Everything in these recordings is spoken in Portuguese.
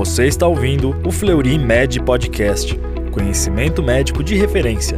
Você está ouvindo o Fleury Med Podcast, conhecimento médico de referência.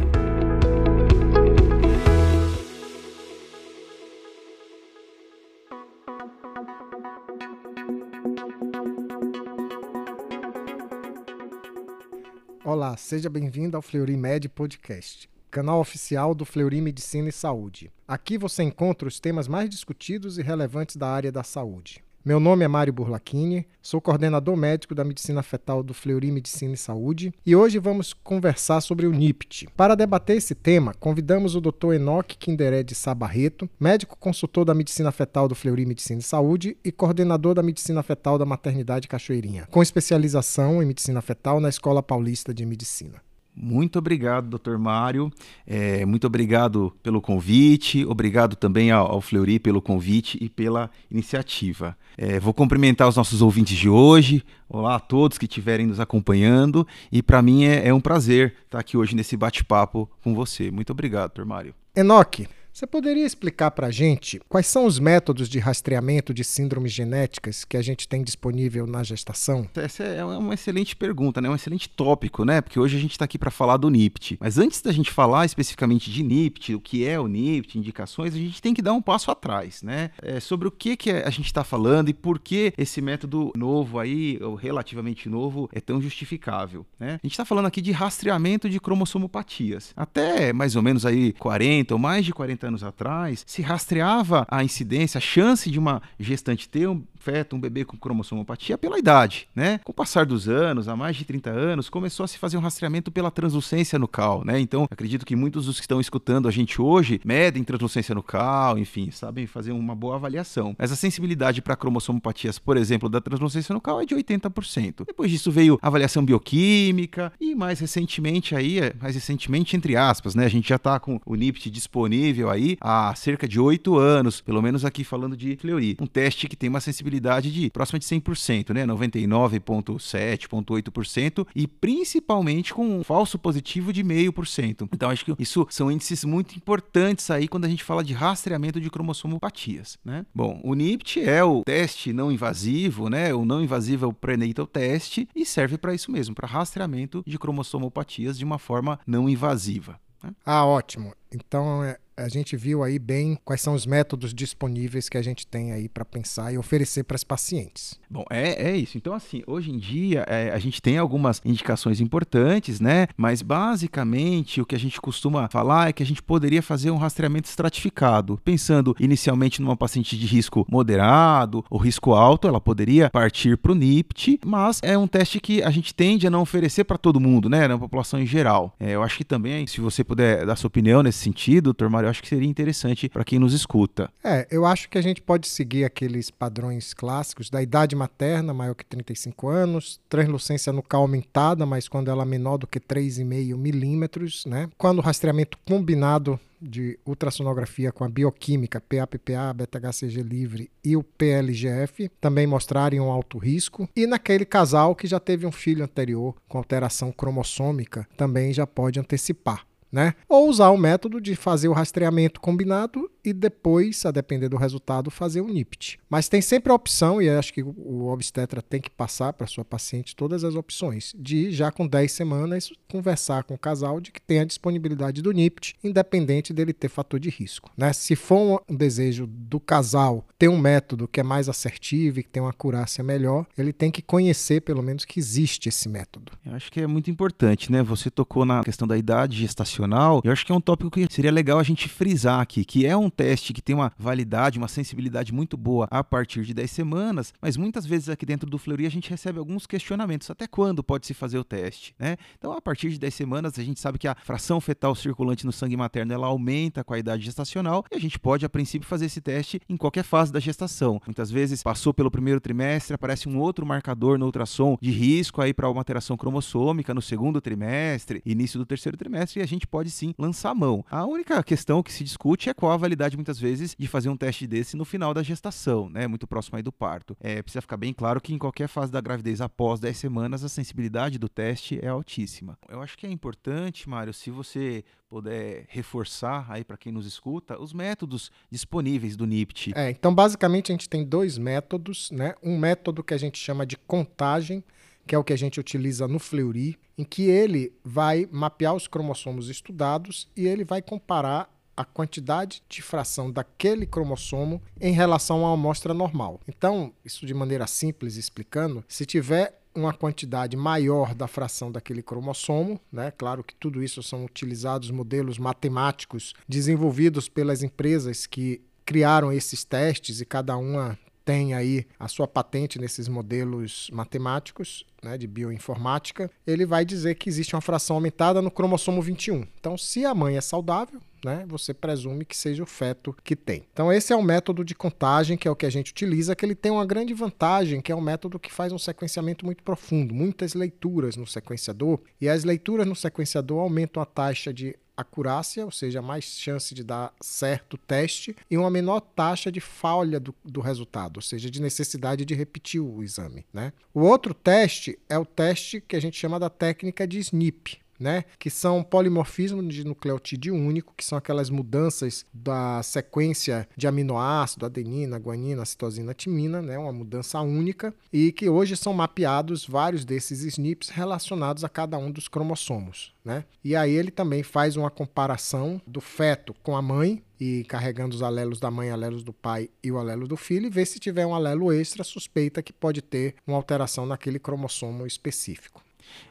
Olá, seja bem-vindo ao Fleury Med Podcast, canal oficial do Fleury Medicina e Saúde. Aqui você encontra os temas mais discutidos e relevantes da área da saúde. Meu nome é Mário Burlachini, sou coordenador médico da medicina fetal do Fleury Medicina e Saúde e hoje vamos conversar sobre o NIPT. Para debater esse tema, convidamos o Dr. Enoque Kinderé de Sabarreto, médico consultor da medicina fetal do Fleury Medicina e Saúde e coordenador da medicina fetal da Maternidade Cachoeirinha, com especialização em medicina fetal na Escola Paulista de Medicina. Muito obrigado, doutor Mário. É, muito obrigado pelo convite. Obrigado também ao, ao Fleury pelo convite e pela iniciativa. É, vou cumprimentar os nossos ouvintes de hoje. Olá a todos que estiverem nos acompanhando. E para mim é, é um prazer estar aqui hoje nesse bate-papo com você. Muito obrigado, doutor Mário. Enoque, você poderia explicar para a gente quais são os métodos de rastreamento de síndromes genéticas que a gente tem disponível na gestação? Essa é uma excelente pergunta, né? um excelente tópico, né? Porque hoje a gente está aqui para falar do NIPT. Mas antes da gente falar especificamente de NIPT, o que é o NIPT, indicações, a gente tem que dar um passo atrás, né? É, sobre o que, que a gente está falando e por que esse método novo aí, ou relativamente novo, é tão justificável, né? A gente está falando aqui de rastreamento de cromossomopatias. Até mais ou menos aí 40 ou mais de 40 anos atrás, se rastreava a incidência, a chance de uma gestante ter um feto, um bebê com cromossomopatia pela idade, né? Com o passar dos anos, há mais de 30 anos, começou a se fazer um rastreamento pela translucência nucal, né? Então, acredito que muitos dos que estão escutando a gente hoje medem translucência nucal, enfim, sabem fazer uma boa avaliação. Mas a sensibilidade para cromossomopatias, por exemplo, da translucência nucal é de 80%. Depois disso veio avaliação bioquímica e mais recentemente aí, mais recentemente entre aspas, né? A gente já está com o NIPT disponível aí há cerca de 8 anos, pelo menos aqui falando de Fleury. Um teste que tem uma sensibilidade de próxima de 100%, né? 99,7,8% e principalmente com um falso positivo de 0,5%. Então acho que isso são índices muito importantes aí quando a gente fala de rastreamento de cromossomopatias, né? Bom, o NIPT é o teste não invasivo, né? O não invasivo é o prenatal test e serve para isso mesmo, para rastreamento de cromossomopatias de uma forma não invasiva. Né? Ah, ótimo. Então, é, a gente viu aí bem quais são os métodos disponíveis que a gente tem aí para pensar e oferecer para os pacientes. Bom, é, é isso. Então, assim, hoje em dia é, a gente tem algumas indicações importantes, né? Mas basicamente o que a gente costuma falar é que a gente poderia fazer um rastreamento estratificado, pensando inicialmente numa paciente de risco moderado ou risco alto, ela poderia partir para o NIPT, mas é um teste que a gente tende a não oferecer para todo mundo, né? Na população em geral. É, eu acho que também, se você puder dar sua opinião nesse sentido, doutor eu acho que seria interessante para quem nos escuta. É, eu acho que a gente pode seguir aqueles padrões clássicos da idade materna, maior que 35 anos, translucência nucal aumentada, mas quando ela é menor do que 3,5 milímetros, né? Quando o rastreamento combinado de ultrassonografia com a bioquímica PAPPA, beta-HCG livre e o PLGF também mostrarem um alto risco. E naquele casal que já teve um filho anterior com alteração cromossômica, também já pode antecipar né? Ou usar o método de fazer o rastreamento combinado e depois, a depender do resultado, fazer o NIPT. Mas tem sempre a opção, e acho que o obstetra tem que passar para sua paciente todas as opções, de já com 10 semanas conversar com o casal de que tem a disponibilidade do NIPT, independente dele ter fator de risco. Né? Se for um desejo do casal ter um método que é mais assertivo e que tem uma acurácia melhor, ele tem que conhecer pelo menos que existe esse método. Eu acho que é muito importante, né? Você tocou na questão da idade gestacional, eu acho que é um tópico que seria legal a gente frisar aqui, que é um teste que tem uma validade, uma sensibilidade muito boa a partir de 10 semanas, mas muitas vezes aqui dentro do Fleury a gente recebe alguns questionamentos. Até quando pode se fazer o teste? Né? Então, a partir de 10 semanas, a gente sabe que a fração fetal circulante no sangue materno ela aumenta com a idade gestacional e a gente pode, a princípio, fazer esse teste em qualquer fase da gestação. Muitas vezes passou pelo primeiro trimestre, aparece um outro marcador no ultrassom de risco aí para uma alteração cromossômica no segundo trimestre, início do terceiro trimestre, e a gente pode sim lançar a mão. A única questão que se discute é qual a validade muitas vezes de fazer um teste desse no final da gestação, né? Muito próximo aí do parto. É, precisa ficar bem claro que em qualquer fase da gravidez após 10 semanas a sensibilidade do teste é altíssima. Eu acho que é importante, Mário, se você puder reforçar aí para quem nos escuta os métodos disponíveis do NIPT. É, então basicamente a gente tem dois métodos, né? Um método que a gente chama de contagem que é o que a gente utiliza no Fleury, em que ele vai mapear os cromossomos estudados e ele vai comparar a quantidade de fração daquele cromossomo em relação à amostra normal. Então, isso de maneira simples explicando, se tiver uma quantidade maior da fração daquele cromossomo, né? Claro que tudo isso são utilizados modelos matemáticos desenvolvidos pelas empresas que criaram esses testes e cada uma tem aí a sua patente nesses modelos matemáticos né, de bioinformática, ele vai dizer que existe uma fração aumentada no cromossomo 21. Então, se a mãe é saudável, né, você presume que seja o feto que tem. Então, esse é o método de contagem, que é o que a gente utiliza, que ele tem uma grande vantagem, que é um método que faz um sequenciamento muito profundo, muitas leituras no sequenciador, e as leituras no sequenciador aumentam a taxa de acurácia, ou seja, mais chance de dar certo o teste, e uma menor taxa de falha do, do resultado, ou seja, de necessidade de repetir o exame. Né? O outro teste é o teste que a gente chama da técnica de SNP, né? Que são polimorfismo de nucleotídeo único, que são aquelas mudanças da sequência de aminoácido, adenina, guanina, citosina, timina, né? Uma mudança única e que hoje são mapeados vários desses SNPs relacionados a cada um dos cromossomos, né? E aí ele também faz uma comparação do feto com a mãe e carregando os alelos da mãe, alelos do pai e o alelo do filho, e vê se tiver um alelo extra, suspeita que pode ter uma alteração naquele cromossomo específico.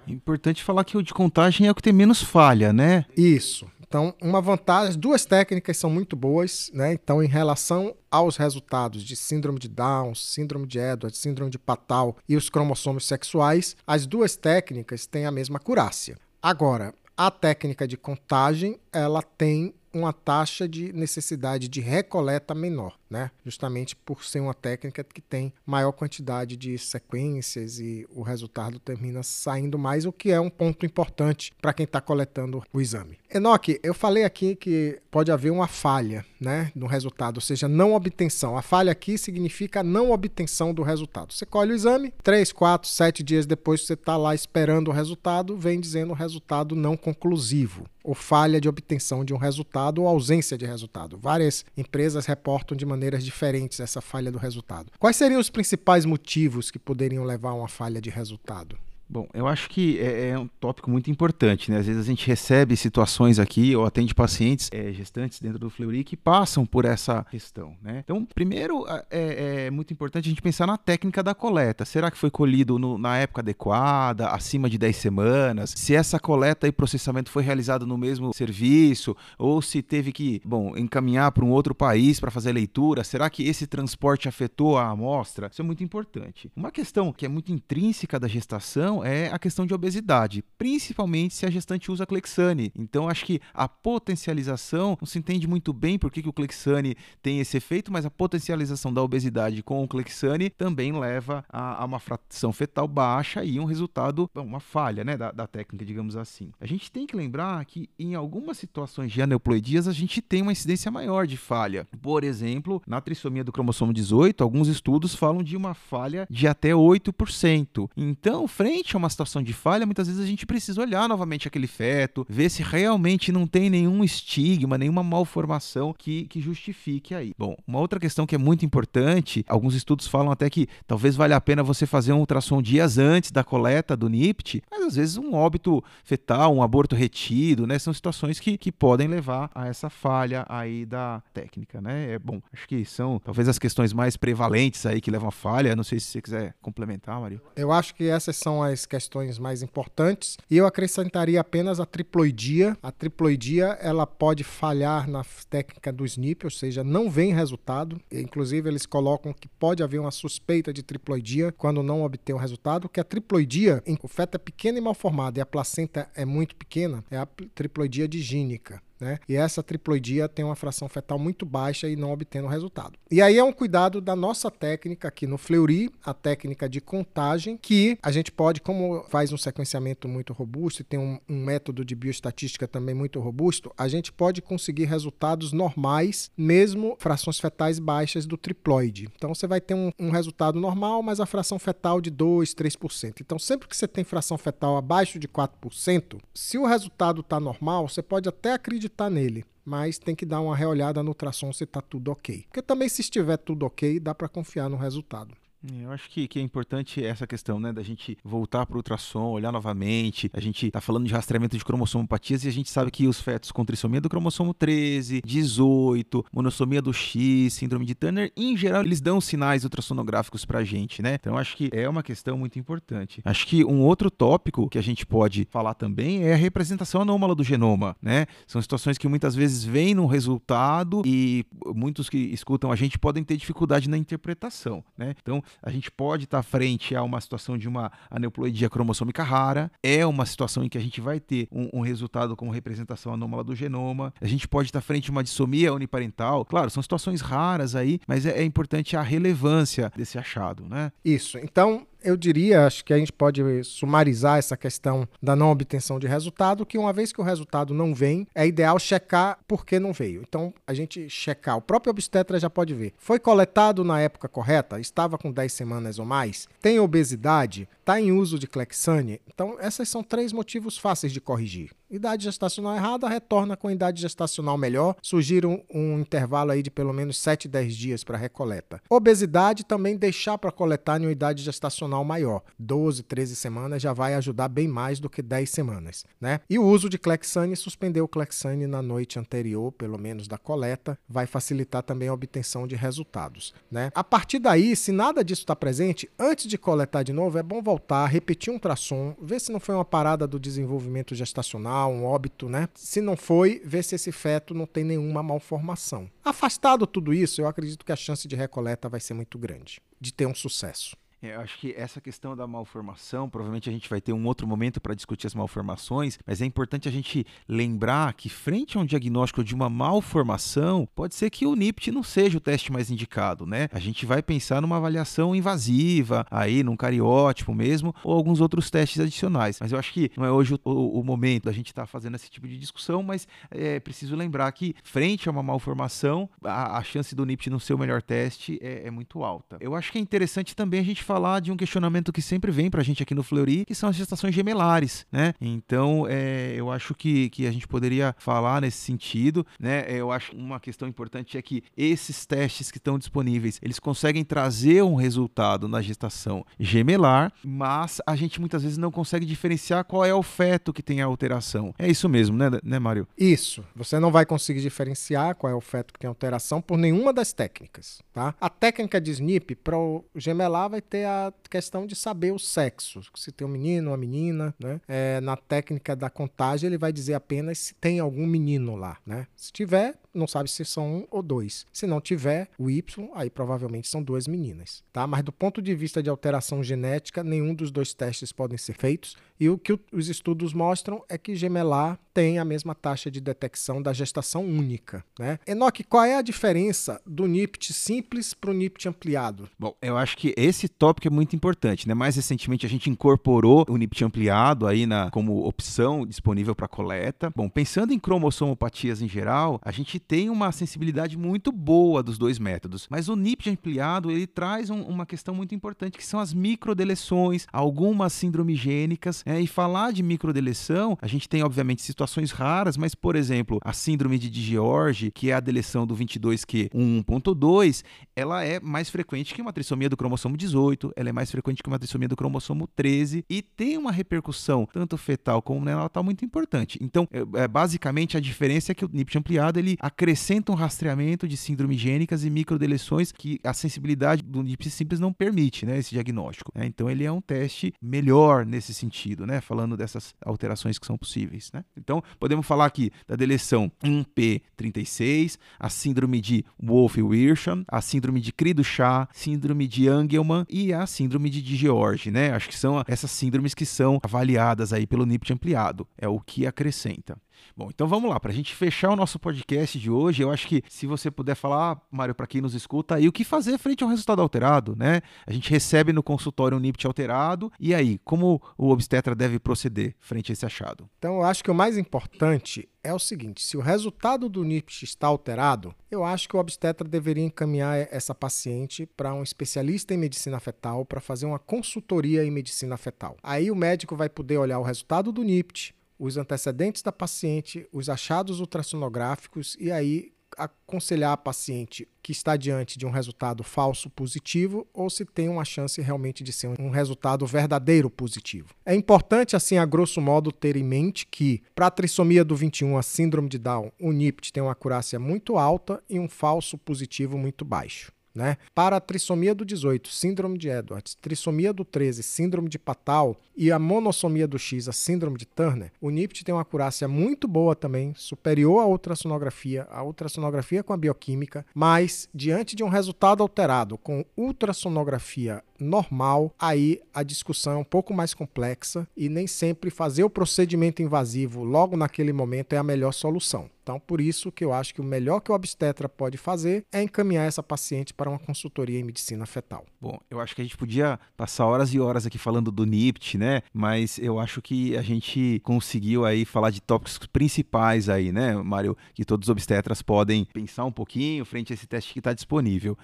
Importante falar que o de contagem é o que tem menos falha, né? Isso. Então, uma vantagem, as duas técnicas são muito boas, né? Então, em relação aos resultados de síndrome de Down, síndrome de Edwards, síndrome de Patal e os cromossomos sexuais, as duas técnicas têm a mesma acurácia. Agora, a técnica de contagem, ela tem uma taxa de necessidade de recoleta menor né? Justamente por ser uma técnica que tem maior quantidade de sequências e o resultado termina saindo mais, o que é um ponto importante para quem está coletando o exame. Enoque, eu falei aqui que pode haver uma falha, né, no resultado, ou seja, não obtenção. A falha aqui significa não obtenção do resultado. Você colhe o exame, 3, 4, 7 dias depois você está lá esperando o resultado, vem dizendo resultado não conclusivo ou falha de obtenção de um resultado ou ausência de resultado. Várias empresas reportam de maneira maneiras diferentes essa falha do resultado. Quais seriam os principais motivos que poderiam levar a uma falha de resultado? Bom, eu acho que é, é, um tópico muito importante, né? Às vezes a gente recebe situações aqui ou atende pacientes é, gestantes dentro do Fleury que passam por essa questão, né? Então, primeiro é, é, muito importante a gente pensar na técnica da coleta. Será que foi colhido no, na época adequada, acima de 10 semanas? Se essa coleta e processamento foi realizado no mesmo serviço ou se teve que, bom, encaminhar para um outro país para fazer leitura? Será que esse transporte afetou a amostra? Isso é muito importante. Uma questão que é muito intrínseca da gestação é a questão de obesidade, principalmente se a gestante usa Clexane. Então, acho que a potencialização, não se entende muito bem por que, que o Clexane tem esse efeito, mas a potencialização da obesidade com o Clexane também leva a, a uma fração fetal baixa e um resultado, uma falha né, da, da técnica, digamos assim. A gente tem que lembrar que em algumas situações de aneuploidias a gente tem uma incidência maior de falha. Por exemplo, na trissomia do cromossomo 18, alguns estudos falam de uma falha de até 8%. Então, frente realmente é uma situação de falha, muitas vezes a gente precisa olhar novamente aquele feto, ver se realmente não tem nenhum estigma, nenhuma malformação que, que justifique aí. Bom, uma outra questão que é muito importante, alguns estudos falam até que talvez valha a pena você fazer um ultrassom dias antes da coleta do NIPT, mas às vezes um óbito fetal, um aborto retido, né, são situações que, que podem levar a essa falha aí da técnica, né? É bom, acho que são talvez as questões mais prevalentes aí que levam a falha. Não sei se você quiser complementar, Mario. Eu acho que essas são as questões mais importantes. E eu acrescentaria apenas a triploidia. A triploidia ela pode falhar na técnica do SNP, ou seja, não vem resultado. Inclusive, eles colocam que pode haver uma suspeita de triploidia quando não obter o resultado, que a triploidia, o feto é pequeno e mal formado e a placenta é muito pequena, é a triploidia digínica né? E essa triploidia tem uma fração fetal muito baixa e não obtendo resultado. E aí é um cuidado da nossa técnica aqui no Fleury, a técnica de contagem, que a gente pode, como faz um sequenciamento muito robusto e tem um, um método de bioestatística também muito robusto, a gente pode conseguir resultados normais, mesmo frações fetais baixas do triploide. Então você vai ter um, um resultado normal, mas a fração fetal de 2, 3%. Então sempre que você tem fração fetal abaixo de 4%, se o resultado está normal, você pode até acreditar acreditar nele, mas tem que dar uma reolhada no ultrassom se está tudo ok. Porque também se estiver tudo ok, dá para confiar no resultado. Eu acho que, que é importante essa questão, né, da gente voltar para o ultrassom, olhar novamente. A gente está falando de rastreamento de cromossomopatias e a gente sabe que os fetos com trissomia do cromossomo 13, 18, monossomia do X, síndrome de Turner, em geral, eles dão sinais ultrassonográficos para a gente, né? Então, acho que é uma questão muito importante. Acho que um outro tópico que a gente pode falar também é a representação anômala do genoma, né? São situações que muitas vezes vêm no resultado e muitos que escutam a gente podem ter dificuldade na interpretação, né? Então, a gente pode estar frente a uma situação de uma aneuploidia cromossômica rara, é uma situação em que a gente vai ter um, um resultado com representação anômala do genoma, a gente pode estar frente a uma dissomia uniparental, claro, são situações raras aí, mas é, é importante a relevância desse achado, né? Isso. Então, eu diria, acho que a gente pode sumarizar essa questão da não obtenção de resultado, que uma vez que o resultado não vem, é ideal checar por que não veio. Então, a gente checar, o próprio obstetra já pode ver. Foi coletado na época correta? Estava com 10 semanas ou mais? Tem obesidade? Está em uso de Clexane? Então, esses são três motivos fáceis de corrigir. Idade gestacional errada, retorna com idade gestacional melhor. Surgir um, um intervalo aí de pelo menos 7, 10 dias para recoleta. Obesidade também deixar para coletar em uma idade gestacional maior. 12, 13 semanas já vai ajudar bem mais do que 10 semanas, né? E o uso de Clexane, suspender o Clexane na noite anterior, pelo menos da coleta, vai facilitar também a obtenção de resultados, né? A partir daí, se nada disso está presente, antes de coletar de novo, é bom voltar, repetir um ultrassom, ver se não foi uma parada do desenvolvimento gestacional um óbito, né? Se não foi, ver se esse feto não tem nenhuma malformação. Afastado tudo isso, eu acredito que a chance de recoleta vai ser muito grande, de ter um sucesso. É, eu acho que essa questão da malformação, provavelmente a gente vai ter um outro momento para discutir as malformações, mas é importante a gente lembrar que, frente a um diagnóstico de uma malformação, pode ser que o NIPT não seja o teste mais indicado, né? A gente vai pensar numa avaliação invasiva, aí, num cariótipo mesmo, ou alguns outros testes adicionais. Mas eu acho que não é hoje o, o, momento da gente estar tá fazendo esse tipo de discussão, mas é preciso lembrar que, frente a uma malformação, a, a chance do NIPT não ser o melhor teste é, é muito alta. Eu acho que é interessante também a gente falar de um questionamento que sempre vem para a gente aqui no Fleury, que são as gestações gemelares, né? Então, é, eu acho que, que a gente poderia falar nesse sentido, né? Eu acho uma questão importante é que esses testes que estão disponíveis, eles conseguem trazer um resultado na gestação gemelar, mas a gente muitas vezes não consegue diferenciar qual é o feto que tem a alteração. É isso mesmo, né, né Mário? Isso. Você não vai conseguir diferenciar qual é o feto que tem alteração por nenhuma das técnicas, tá? A técnica de SNP para o gemelar vai ter a questão de saber o sexo, se tem um menino ou uma menina, né? É, na técnica da contagem, ele vai dizer apenas se tem algum menino lá, né? Se tiver, não sabe se são um ou dois. Se não tiver o Y, aí provavelmente são duas meninas, tá? Mas do ponto de vista de alteração genética, nenhum dos dois testes podem ser feitos. E o que os estudos mostram é que gemelar tem a mesma taxa de detecção da gestação única, né? Enoque, qual é a diferença do NIPT simples para o NIPT ampliado? Bom, eu acho que esse tópico é muito importante, né? Mais recentemente a gente incorporou o NIPT ampliado aí na como opção disponível para coleta. Bom, pensando em cromossomopatias em geral, a gente tem uma sensibilidade muito boa dos dois métodos, mas o NIPT ampliado ele traz um, uma questão muito importante que são as microdeleções, algumas síndromes gênicas, né? e falar de microdeleção, a gente tem obviamente situações raras, mas por exemplo, a síndrome de George, que é a deleção do 22q 1.2, ela é mais frequente que uma trissomia do cromossomo 18, ela é mais frequente que uma trissomia do cromossomo 13 e tem uma repercussão tanto fetal como neonatal muito importante. Então, é, é, basicamente a diferença é que o NIPT ampliado ele acrescenta um rastreamento de síndromes gênicas e microdeleções que a sensibilidade do NIPT simples não permite, né, esse diagnóstico. Né? Então, ele é um teste melhor nesse sentido, né, falando dessas alterações que são possíveis. Né? Então, podemos falar aqui da deleção 1P36, a síndrome de Wolff-Wierschan, a síndrome de Cri-du-Chat, síndrome de Angelman e a síndrome de George, né? Acho que são essas síndromes que são avaliadas aí pelo NIPT ampliado. É o que acrescenta. Bom, então vamos lá, para a gente fechar o nosso podcast de hoje, eu acho que se você puder falar, Mário, para quem nos escuta, aí o que fazer frente ao resultado alterado, né? A gente recebe no consultório um NIPT alterado, e aí, como o obstetra deve proceder frente a esse achado? Então, eu acho que o mais importante é o seguinte: se o resultado do NIPT está alterado, eu acho que o obstetra deveria encaminhar essa paciente para um especialista em medicina fetal para fazer uma consultoria em medicina fetal. Aí o médico vai poder olhar o resultado do NIPT, os antecedentes da paciente, os achados ultrassonográficos e aí aconselhar a paciente que está diante de um resultado falso positivo ou se tem uma chance realmente de ser um resultado verdadeiro positivo. É importante, assim, a grosso modo, ter em mente que, para a trissomia do 21, a síndrome de Down, o NIPT tem uma acurácia muito alta e um falso positivo muito baixo. Né? Para a trissomia do 18, síndrome de Edwards, trissomia do 13, síndrome de Patal e a monossomia do X, a síndrome de Turner, o NIPT tem uma acurácia muito boa também, superior à ultrassonografia, a ultrassonografia com a bioquímica, mas diante de um resultado alterado com ultrassonografia normal, aí a discussão é um pouco mais complexa e nem sempre fazer o procedimento invasivo logo naquele momento é a melhor solução. Então, por isso que eu acho que o melhor que o obstetra pode fazer é encaminhar essa paciente para uma consultoria em medicina fetal. Bom, eu acho que a gente podia passar horas e horas aqui falando do NIPT, né? Mas eu acho que a gente conseguiu aí falar de tópicos principais aí, né, Mário? Que todos os obstetras podem pensar um pouquinho frente a esse teste que está disponível.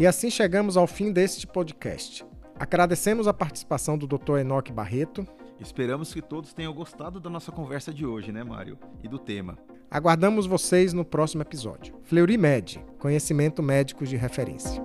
E assim chegamos ao fim deste podcast. Agradecemos a participação do Dr. Enoque Barreto. Esperamos que todos tenham gostado da nossa conversa de hoje, né, Mário? E do tema. Aguardamos vocês no próximo episódio. Fleury Med, conhecimento médico de referência.